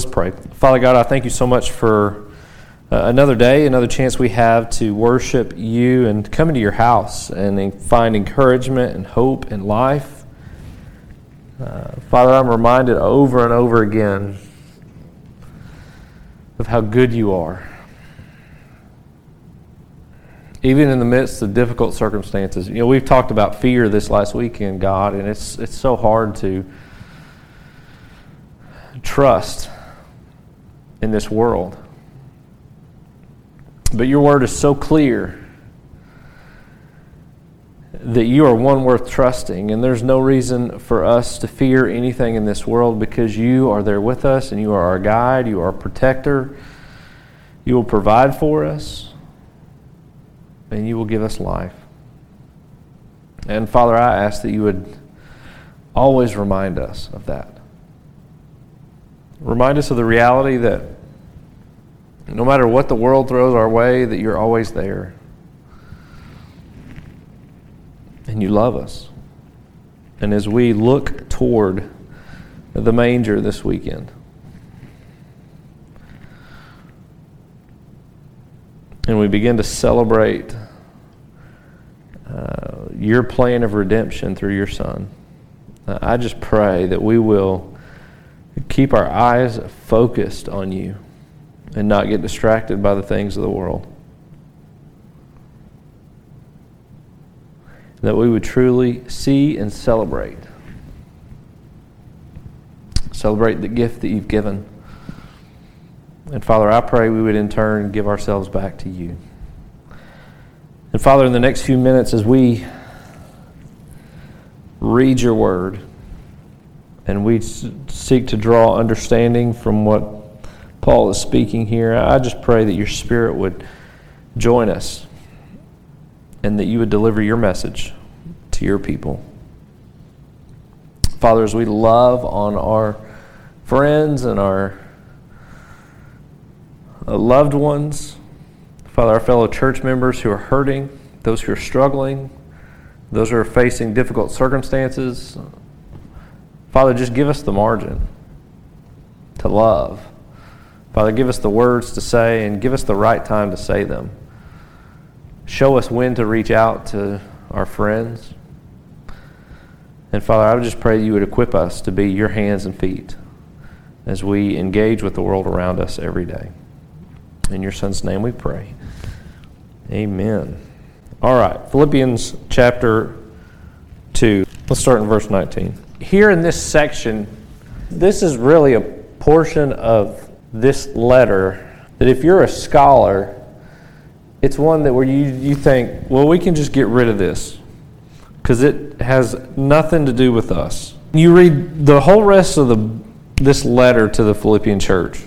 let's pray. Father God, I thank you so much for uh, another day, another chance we have to worship you and come into your house and find encouragement and hope and life. Uh, Father, I'm reminded over and over again of how good you are. Even in the midst of difficult circumstances. You know, we've talked about fear this last weekend, God, and it's, it's so hard to trust in this world. But your word is so clear that you are one worth trusting, and there's no reason for us to fear anything in this world because you are there with us and you are our guide, you are our protector, you will provide for us, and you will give us life. And Father, I ask that you would always remind us of that. Remind us of the reality that no matter what the world throws our way, that you're always there. And you love us. And as we look toward the manger this weekend, and we begin to celebrate uh, your plan of redemption through your Son, uh, I just pray that we will keep our eyes focused on you and not get distracted by the things of the world. That we would truly see and celebrate. Celebrate the gift that you've given. And Father, I pray we would in turn give ourselves back to you. And Father, in the next few minutes, as we read your word and we seek to draw understanding from what Paul is speaking here, I just pray that your Spirit would join us and that you would deliver your message to your people. Father, as we love on our friends and our uh, loved ones, Father, our fellow church members who are hurting, those who are struggling, those who are facing difficult circumstances, Father, just give us the margin to love Father, give us the words to say and give us the right time to say them. Show us when to reach out to our friends. And Father, I would just pray you would equip us to be your hands and feet as we engage with the world around us every day. In your Son's name we pray. Amen. All right, Philippians chapter 2. Let's start in verse 19. Here in this section, this is really a portion of this letter that if you're a scholar, it's one that where you, you think, well, we can just get rid of this because it has nothing to do with us. You read the whole rest of the, this letter to the Philippian church,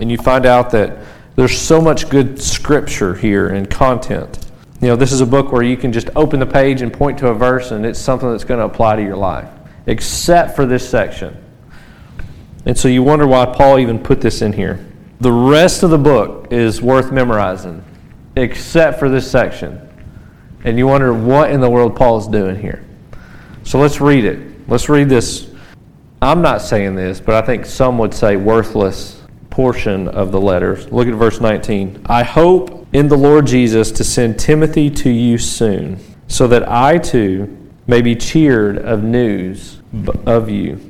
and you find out that there's so much good scripture here and content. You know, this is a book where you can just open the page and point to a verse, and it's something that's going to apply to your life, except for this section. And so you wonder why Paul even put this in here. The rest of the book is worth memorizing, except for this section. And you wonder what in the world Paul is doing here. So let's read it. Let's read this. I'm not saying this, but I think some would say worthless portion of the letters. Look at verse 19. I hope in the Lord Jesus to send Timothy to you soon, so that I too may be cheered of news of you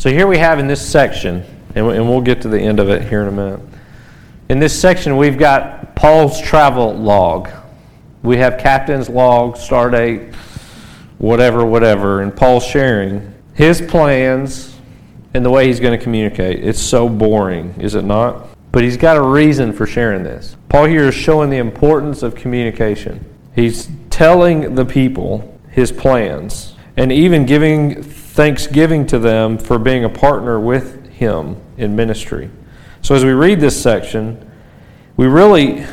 So here we have in this section, and we'll get to the end of it here in a minute. In this section, we've got Paul's travel log. We have captain's log, stardate, whatever, whatever, and Paul's sharing his plans and the way he's going to communicate. It's so boring, is it not? But he's got a reason for sharing this. Paul here is showing the importance of communication. He's telling the people his plans and even giving thanksgiving to them for being a partner with him in ministry. So as we read this section, we really,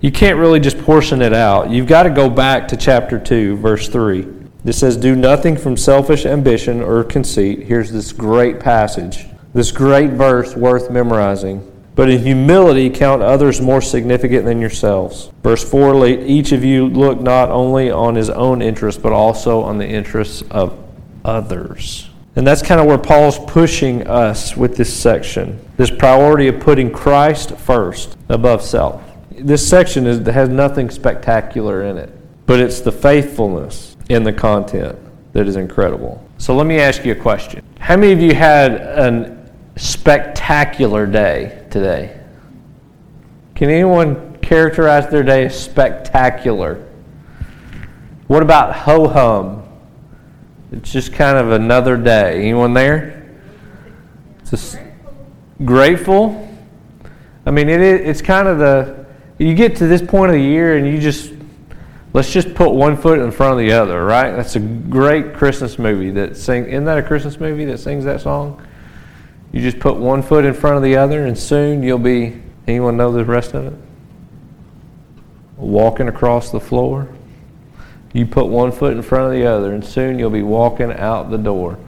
you can't really just portion it out. You've got to go back to chapter 2, verse 3. This says, Do nothing from selfish ambition or conceit. Here's this great passage, this great verse worth memorizing. But in humility, count others more significant than yourselves. Verse 4 Let each of you look not only on his own interests, but also on the interests of others. And that's kind of where Paul's pushing us with this section this priority of putting Christ first above self. This section is, has nothing spectacular in it, but it's the faithfulness in the content that is incredible. So let me ask you a question. How many of you had a spectacular day today? Can anyone characterize their day as spectacular? What about ho hum? It's just kind of another day. Anyone there? Just grateful. I mean, it, it's kind of the you get to this point of the year and you just let's just put one foot in front of the other, right? That's a great Christmas movie that sing. Isn't that a Christmas movie that sings that song? You just put one foot in front of the other, and soon you'll be. Anyone know the rest of it? Walking across the floor. You put one foot in front of the other, and soon you'll be walking out the door.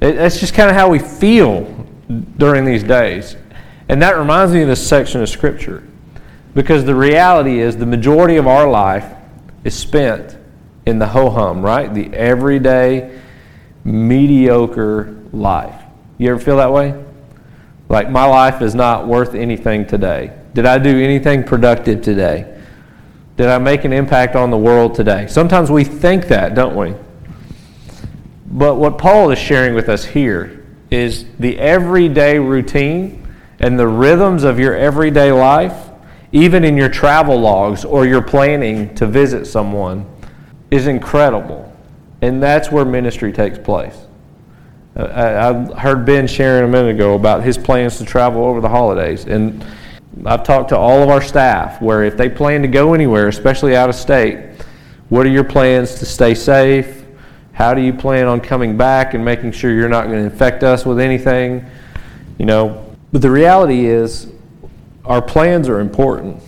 It, that's just kind of how we feel during these days. And that reminds me of this section of Scripture. Because the reality is, the majority of our life is spent in the ho hum, right? The everyday, mediocre life. You ever feel that way? Like, my life is not worth anything today. Did I do anything productive today? Did I make an impact on the world today? Sometimes we think that, don't we? But what Paul is sharing with us here is the everyday routine and the rhythms of your everyday life, even in your travel logs or your planning to visit someone, is incredible. And that's where ministry takes place. Uh, I heard Ben sharing a minute ago about his plans to travel over the holidays. And I've talked to all of our staff where if they plan to go anywhere, especially out of state, what are your plans to stay safe? How do you plan on coming back and making sure you're not going to infect us with anything? You know, but the reality is our plans are important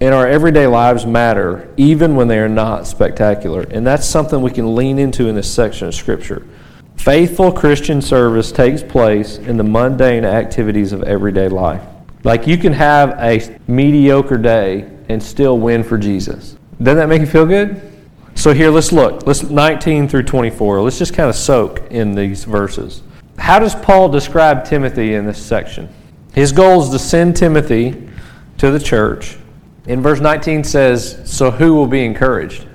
and our everyday lives matter even when they are not spectacular. And that's something we can lean into in this section of Scripture. Faithful Christian service takes place in the mundane activities of everyday life. Like you can have a mediocre day and still win for Jesus. Doesn't that make you feel good? So here, let's look. Let's 19 through 24. Let's just kind of soak in these verses. How does Paul describe Timothy in this section? His goal is to send Timothy to the church. In verse 19 says, "So who will be encouraged?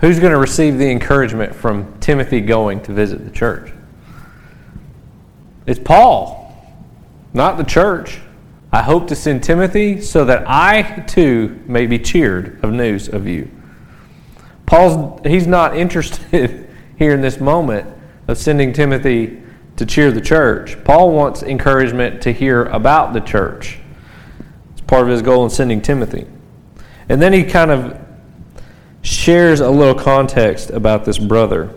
Who's going to receive the encouragement from Timothy going to visit the church?" It's Paul, not the church. I hope to send Timothy so that I too may be cheered of news of you. Paul's he's not interested here in this moment of sending Timothy to cheer the church. Paul wants encouragement to hear about the church. It's part of his goal in sending Timothy. And then he kind of shares a little context about this brother.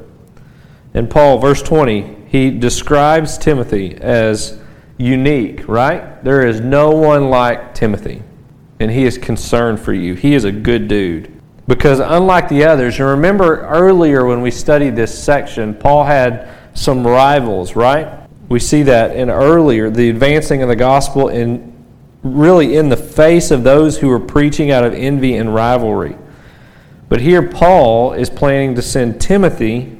In Paul, verse 20, he describes Timothy as unique, right? There is no one like Timothy, and he is concerned for you. He is a good dude. Because unlike the others, and remember earlier when we studied this section, Paul had some rivals, right? We see that in earlier, the advancing of the gospel in really in the face of those who were preaching out of envy and rivalry. But here Paul is planning to send Timothy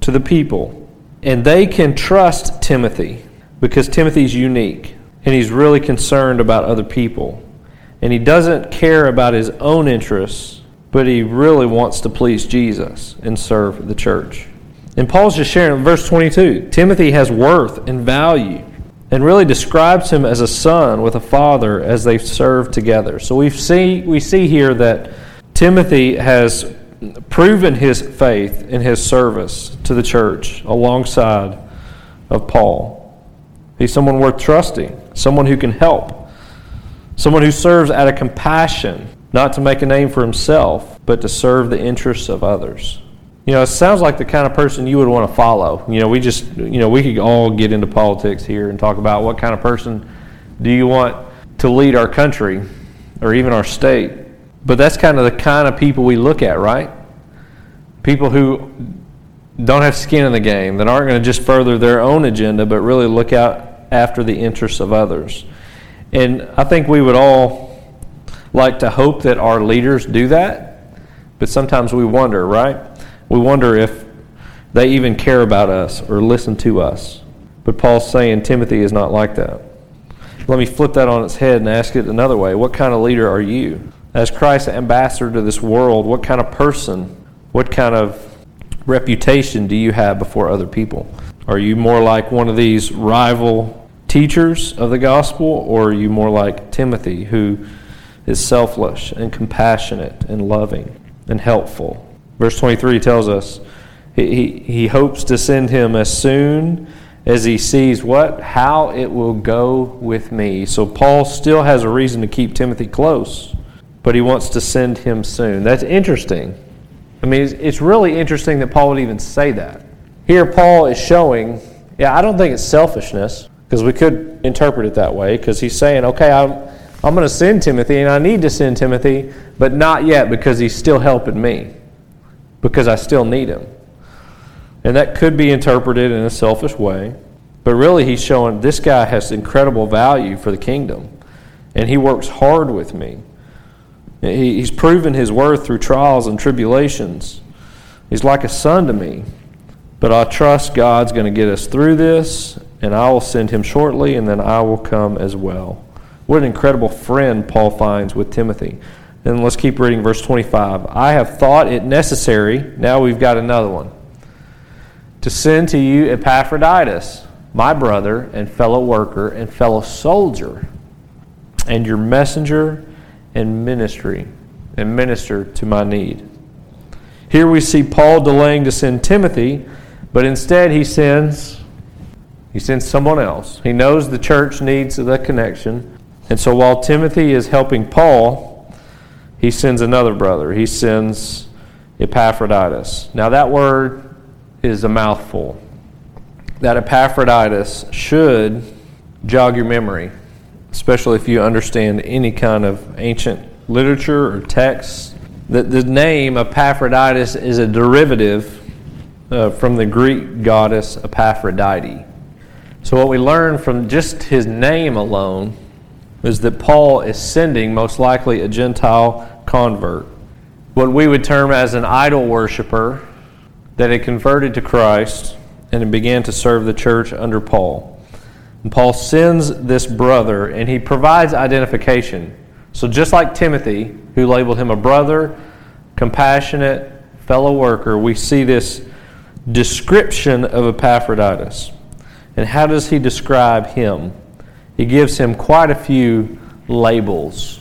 to the people, and they can trust Timothy because Timothy's unique and he's really concerned about other people. And he doesn't care about his own interests, but he really wants to please Jesus and serve the church. And Paul's just sharing in verse 22 Timothy has worth and value and really describes him as a son with a father as they serve together. So we see, we see here that Timothy has proven his faith in his service to the church alongside of Paul. He's someone worth trusting, someone who can help, someone who serves out of compassion, not to make a name for himself, but to serve the interests of others. You know, it sounds like the kind of person you would want to follow. You know, we just, you know, we could all get into politics here and talk about what kind of person Do you want to lead our country or even our state? But that's kind of the kind of people we look at, right? People who don't have skin in the game, that aren't going to just further their own agenda, but really look out after the interests of others. And I think we would all like to hope that our leaders do that, but sometimes we wonder, right? We wonder if they even care about us or listen to us. But Paul's saying Timothy is not like that. Let me flip that on its head and ask it another way. What kind of leader are you? As Christ's ambassador to this world, what kind of person, what kind of reputation do you have before other people? Are you more like one of these rival teachers of the gospel, or are you more like Timothy, who is selfless and compassionate and loving and helpful? Verse 23 tells us he, he, hopes to send him as soon as he sees what? How it will go with me. So Paul still has a reason to keep Timothy close, but he wants to send him soon. That's interesting. I mean, it's, it's really interesting that Paul would even say that. Here, Paul is showing, yeah, I don't think it's selfishness, because we could interpret it that way, because he's saying, okay, I'm, I'm going to send Timothy, and I need to send Timothy, but not yet because he's still helping me, because I still need him. And that could be interpreted in a selfish way. But really, he's showing this guy has incredible value for the kingdom. And he works hard with me. He's proven his worth through trials and tribulations. He's like a son to me. But I trust God's going to get us through this, and I will send him shortly, and then I will come as well. What an incredible friend Paul finds with Timothy. And let's keep reading verse 25. I have thought it necessary, now we've got another one to send to you Epaphroditus, my brother and fellow worker and fellow soldier, and your messenger and ministry and minister to my need. Here we see Paul delaying to send Timothy, but instead he sends he sends someone else. He knows the church needs the connection. And so while Timothy is helping Paul, he sends another brother. He sends Epaphroditus. Now that word is a mouthful. That Epaphroditus should jog your memory, especially if you understand any kind of ancient literature or text. The, the name Epaphroditus is a derivative uh, from the Greek goddess Aphrodite. So, what we learn from just his name alone is that Paul is sending, most likely, a Gentile convert. What we would term as an idol worshiper that had converted to Christ and began to serve the church under Paul. And Paul sends this brother and he provides identification. So, just like Timothy, who labeled him a brother, compassionate, fellow worker, we see this description of Epaphroditus. And how does he describe him? He gives him quite a few labels.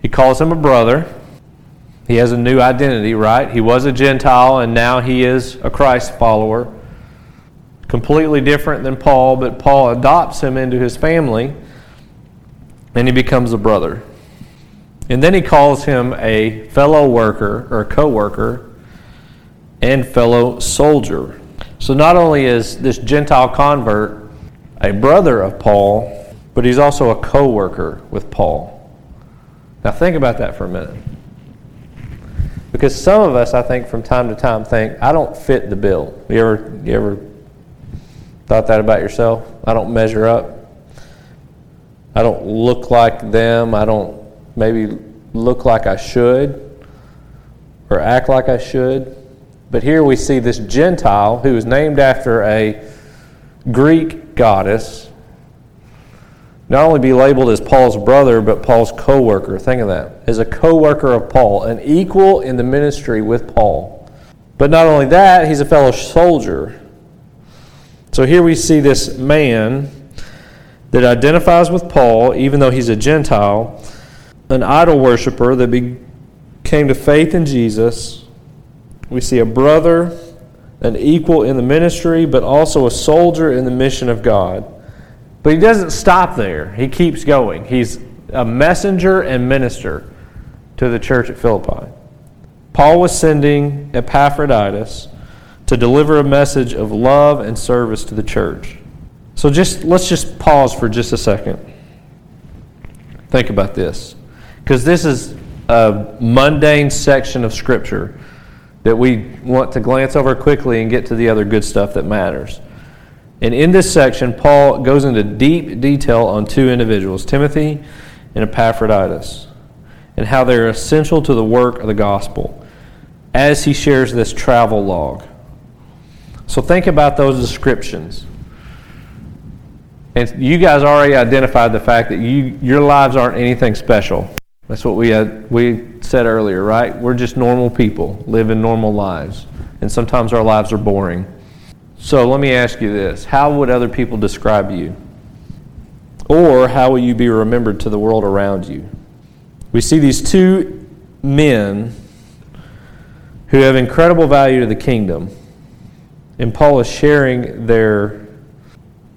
He calls him a brother. He has a new identity, right? He was a Gentile and now he is a Christ follower. Completely different than Paul, but Paul adopts him into his family and he becomes a brother. And then he calls him a fellow worker or co worker and fellow soldier. So not only is this Gentile convert a brother of Paul, but he's also a co worker with Paul. Now think about that for a minute. Because some of us, I think, from time to time think, I don't fit the bill. You ever, you ever thought that about yourself? I don't measure up. I don't look like them. I don't maybe look like I should or act like I should. But here we see this Gentile who is named after a Greek goddess not only be labeled as Paul's brother, but Paul's co worker. Think of that. As a co worker of Paul, an equal in the ministry with Paul. But not only that, he's a fellow soldier. So here we see this man that identifies with Paul, even though he's a Gentile, an idol worshiper that came to faith in Jesus. We see a brother, an equal in the ministry, but also a soldier in the mission of God. But he doesn't stop there. He keeps going. He's a messenger and minister to the church at Philippi. Paul was sending Epaphroditus to deliver a message of love and service to the church. So just let's just pause for just a second. Think about this. Because this is a mundane section of Scripture that we want to glance over quickly and get to the other good stuff that matters. And in this section, Paul goes into deep detail on two individuals, Timothy and Epaphroditus, and how they're essential to the work of the gospel as he shares this travel log. So think about those descriptions. And you guys already identified the fact that you, your lives aren't anything special. That's what we, had, we said earlier, right? We're just normal people living normal lives. And sometimes our lives are boring. So let me ask you this How would other people describe you? Or how will you be remembered to the world around you? We see these two men who have incredible value to the kingdom. And Paul is sharing their,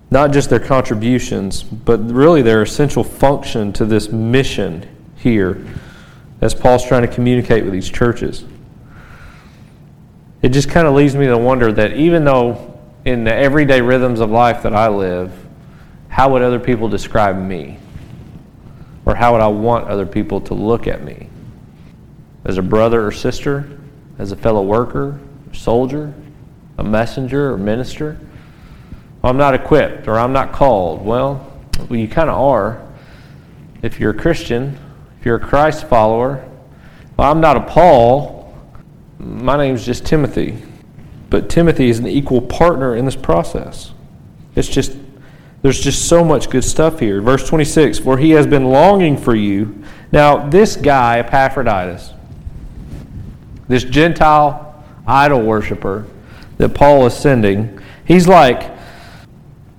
not just their contributions, but really their essential function to this mission here as Paul's trying to communicate with these churches. It just kind of leaves me to wonder that even though in the everyday rhythms of life that I live, how would other people describe me? Or how would I want other people to look at me? As a brother or sister? As a fellow worker, soldier, a messenger or minister? I'm not equipped or I'm not called. Well, you kind of are. If you're a Christian, if you're a Christ follower, well, I'm not a Paul. My name's just Timothy. But Timothy is an equal partner in this process. It's just, there's just so much good stuff here. Verse 26 For he has been longing for you. Now, this guy, Epaphroditus, this Gentile idol worshiper that Paul is sending, he's like,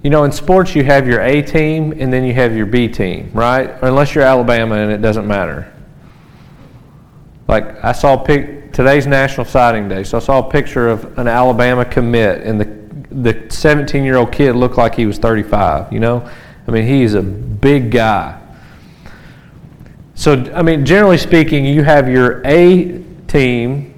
you know, in sports you have your A team and then you have your B team, right? Unless you're Alabama and it doesn't matter. Like I saw pic today's National Signing Day, so I saw a picture of an Alabama commit and the the 17 year old kid looked like he was 35. You know, I mean he's a big guy. So I mean, generally speaking, you have your A team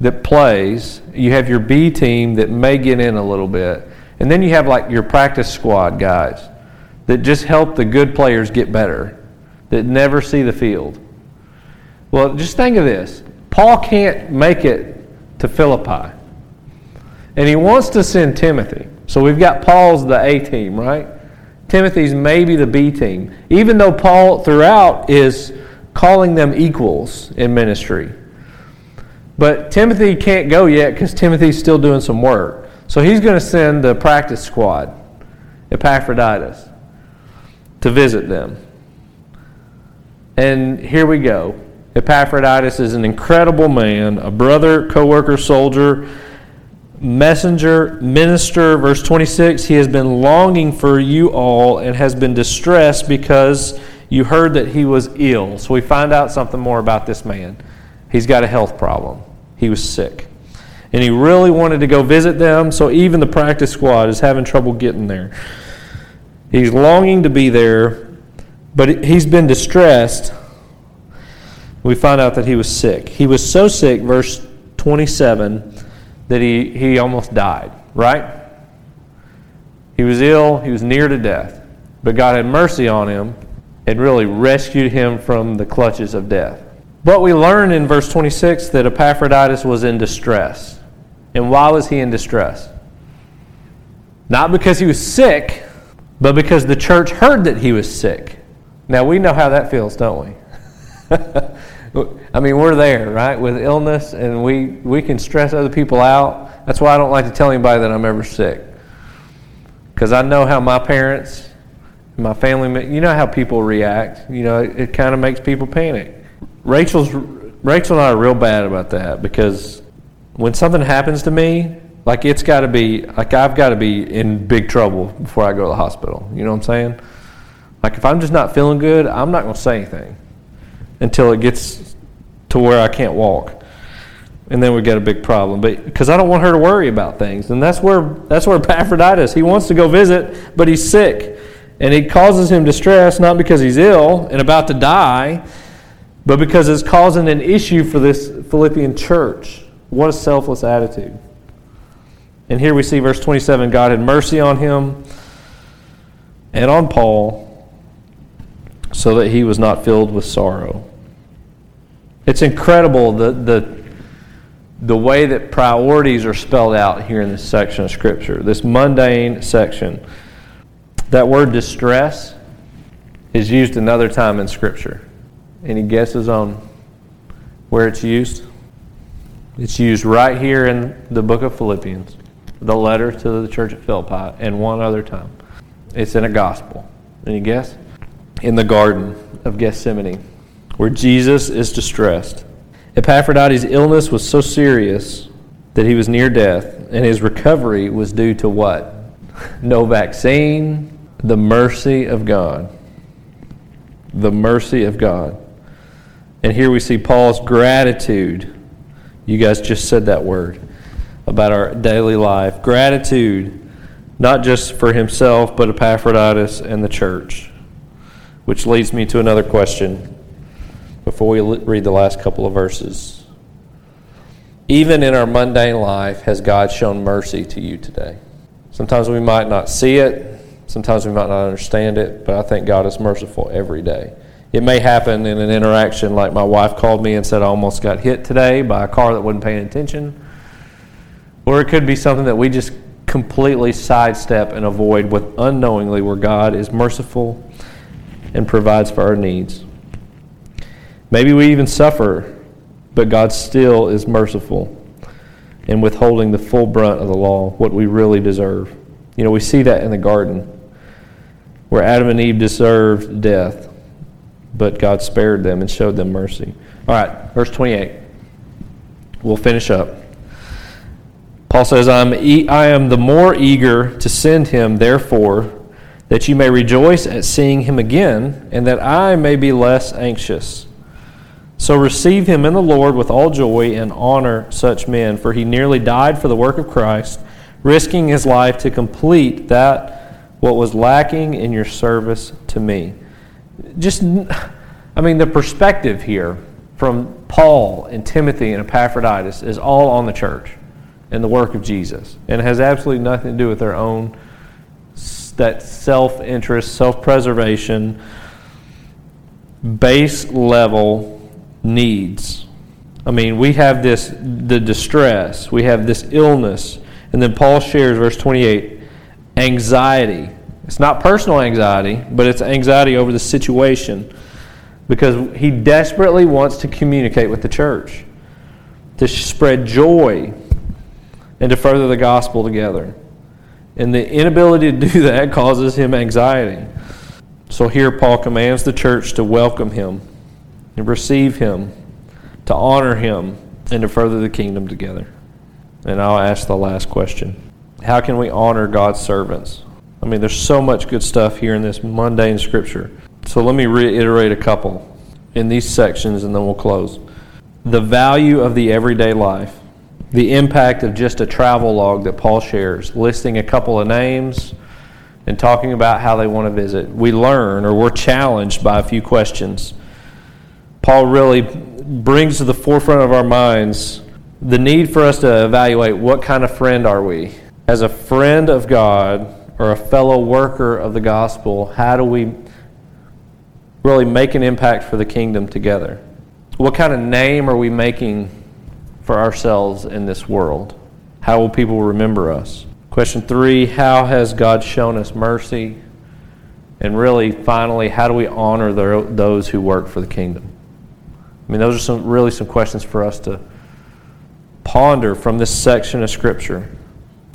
that plays, you have your B team that may get in a little bit, and then you have like your practice squad guys that just help the good players get better, that never see the field. Well, just think of this Paul can't make it to Philippi, and he wants to send Timothy. So we've got Paul's the A team, right? Timothy's maybe the B team, even though Paul throughout is calling them equals in ministry. But Timothy can't go yet because Timothy's still doing some work. So he's going to send the practice squad, Epaphroditus, to visit them. And here we go. Epaphroditus is an incredible man, a brother, co worker, soldier, messenger, minister. Verse 26 He has been longing for you all and has been distressed because you heard that he was ill. So we find out something more about this man. He's got a health problem. He was sick. And he really wanted to go visit them, so even the practice squad is having trouble getting there. He's longing to be there, but he's been distressed. We find out that he was sick. He was so sick, verse 27, that he, he almost died, right? He was ill, he was near to death. But God had mercy on him and really rescued him from the clutches of death. But we learn in verse 26 that Epaphroditus was in distress. And why was he in distress? Not because he was sick, but because the church heard that he was sick. Now we know how that feels, don't we? I mean, we're there, right, with illness, and we, we can stress other people out. That's why I don't like to tell anybody that I'm ever sick. Because I know how my parents, my family, you know how people react. You know, it, it kind of makes people panic. Rachel's Rachel and I are real bad about that because when something happens to me, like it's got to be like I've got to be in big trouble before I go to the hospital. You know what I'm saying? Like if I'm just not feeling good, I'm not going to say anything until it gets to where I can't walk. And then we get a big problem. But because I don't want her to worry about things. And that's where that's where Epaphroditus, he wants to go visit, but he's sick. And it causes him distress not because he's ill and about to die, but because it's causing an issue for this Philippian church. What a selfless attitude. And here we see verse 27 God had mercy on him and on Paul. so that he was not filled with sorrow. It's incredible the, the, the way that priorities are spelled out here in this section of Scripture, this mundane section. That word distress is used another time in Scripture. Any guesses on where it's used? It's used right here in the book of Philippians, the letter to the church at Philippi, and one other time. It's in a gospel. Any guess? In the Garden of Gethsemane, where Jesus is distressed. Epaphroditus' illness was so serious that he was near death, and his recovery was due to what? No vaccine, the mercy of God. The mercy of God. And here we see Paul's gratitude. You guys just said that word about our daily life. Gratitude, not just for himself, but Epaphroditus and the church. Which leads me to another question before we read the last couple of verses. Even in our mundane life, has God shown mercy to you today? Sometimes we might not see it, sometimes we might not understand it, but I think God is merciful every day. It may happen in an interaction like my wife called me and said I almost got hit today by a car that wasn't paying attention. Or it could be something that we just completely sidestep and avoid with unknowingly where God is merciful and provides for our needs. Maybe we even suffer, but God still is merciful in withholding the full brunt of the law, what we really deserve. You know, we see that in the garden where Adam and Eve deserved death, but God spared them and showed them mercy. All right, verse 28. We'll finish up. Paul says, I'm e- I am the more eager to send him, therefore, that you may rejoice at seeing him again, and that I may be less anxious. So receive him in the Lord with all joy and honor such men, for he nearly died for the work of Christ, risking his life to complete that what was lacking in your service to me. Just, I mean, the perspective here from Paul and Timothy and Epaphroditus is all on the church and the work of Jesus, and it has absolutely nothing to do with their own that self interest, self preservation, base level needs. I mean, we have this, the distress, we have this illness, and then Paul shares, verse 28, anxiety. It's not personal anxiety, but it's anxiety over the situation because he desperately wants to communicate with the church, to spread joy, and to further the gospel together. And the inability to do that causes him anxiety. So here Paul commands the church to welcome him and receive him, to honor him, and to further the kingdom together. And I'll ask the last question How can we honor God's servants? I mean, there's so much good stuff here in this mundane scripture. So let me reiterate a couple in these sections and then we'll close. The value of the everyday life the impact of just a travel log that Paul shares, listing a couple of names and talking about how they want to visit. We learn or we're challenged by a few questions. Paul really brings to the forefront of our minds the need for us to evaluate what kind of friend are we? As a friend of God or a fellow worker of the gospel, how do we really make an impact for the kingdom together? What kind of name are we making for ourselves in this world? How will people remember us? Question three How has God shown us mercy? And really, finally, how do we honor the, those who work for the kingdom? I mean, those are some really some questions for us to ponder from this section of Scripture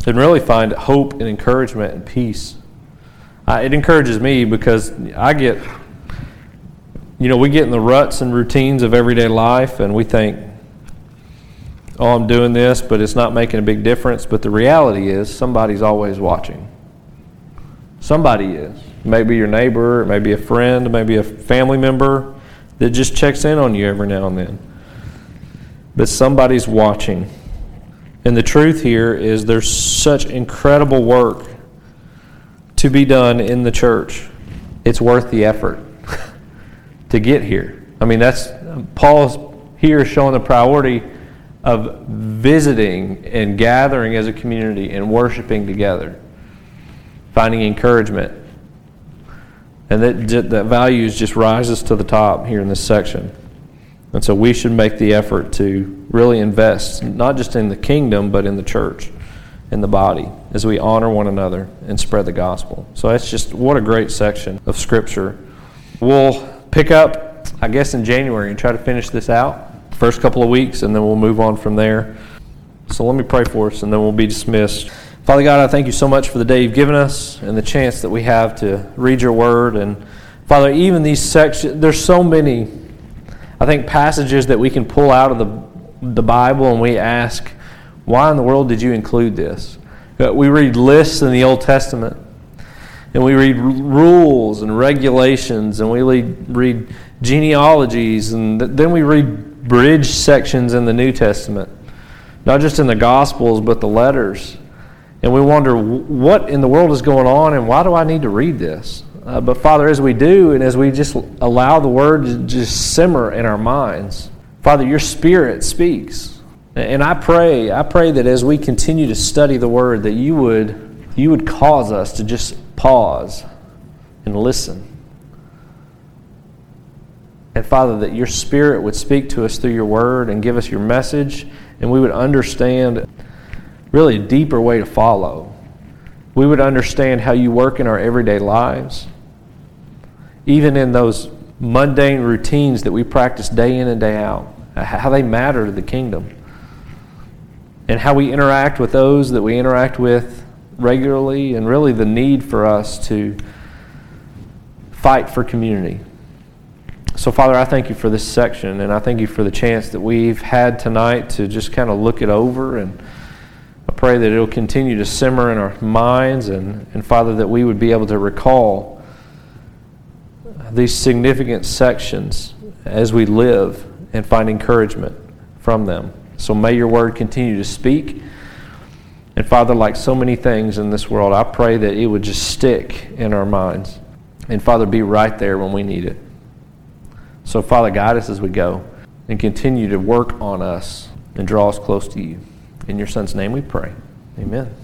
and really find hope and encouragement and peace. Uh, it encourages me because I get, you know, we get in the ruts and routines of everyday life and we think, oh, I'm doing this, but it's not making a big difference. But the reality is, somebody's always watching. Somebody is. Maybe your neighbor, maybe a friend, maybe a family member that just checks in on you every now and then. But somebody's watching. And the truth here is there's such incredible work to be done in the church. It's worth the effort to get here. I mean, that's Paul's here showing the priority of visiting and gathering as a community and worshiping together, finding encouragement. And that, that values just rises to the top here in this section. And so we should make the effort to really invest, not just in the kingdom, but in the church, in the body, as we honor one another and spread the gospel. So that's just what a great section of Scripture. We'll pick up, I guess, in January and try to finish this out, first couple of weeks, and then we'll move on from there. So let me pray for us, and then we'll be dismissed. Father God, I thank you so much for the day you've given us and the chance that we have to read your word. And Father, even these sections, there's so many, I think, passages that we can pull out of the, the Bible and we ask, why in the world did you include this? Uh, we read lists in the Old Testament, and we read rules and regulations, and we read, read genealogies, and then we read bridge sections in the New Testament, not just in the Gospels, but the letters. And we wonder, what in the world is going on, and why do I need to read this? Uh, but Father, as we do, and as we just allow the Word to just simmer in our minds, Father, your Spirit speaks. And I pray, I pray that as we continue to study the Word, that you would, you would cause us to just pause and listen. And Father, that your Spirit would speak to us through your Word and give us your message, and we would understand really a deeper way to follow. We would understand how you work in our everyday lives, even in those mundane routines that we practice day in and day out, how they matter to the kingdom, and how we interact with those that we interact with regularly, and really the need for us to fight for community. So, Father, I thank you for this section, and I thank you for the chance that we've had tonight to just kind of look it over and I pray that it'll continue to simmer in our minds, and, and Father, that we would be able to recall these significant sections as we live and find encouragement from them. So may your word continue to speak. And Father, like so many things in this world, I pray that it would just stick in our minds. And Father, be right there when we need it. So, Father, guide us as we go and continue to work on us and draw us close to you. In your Son's name we pray. Amen.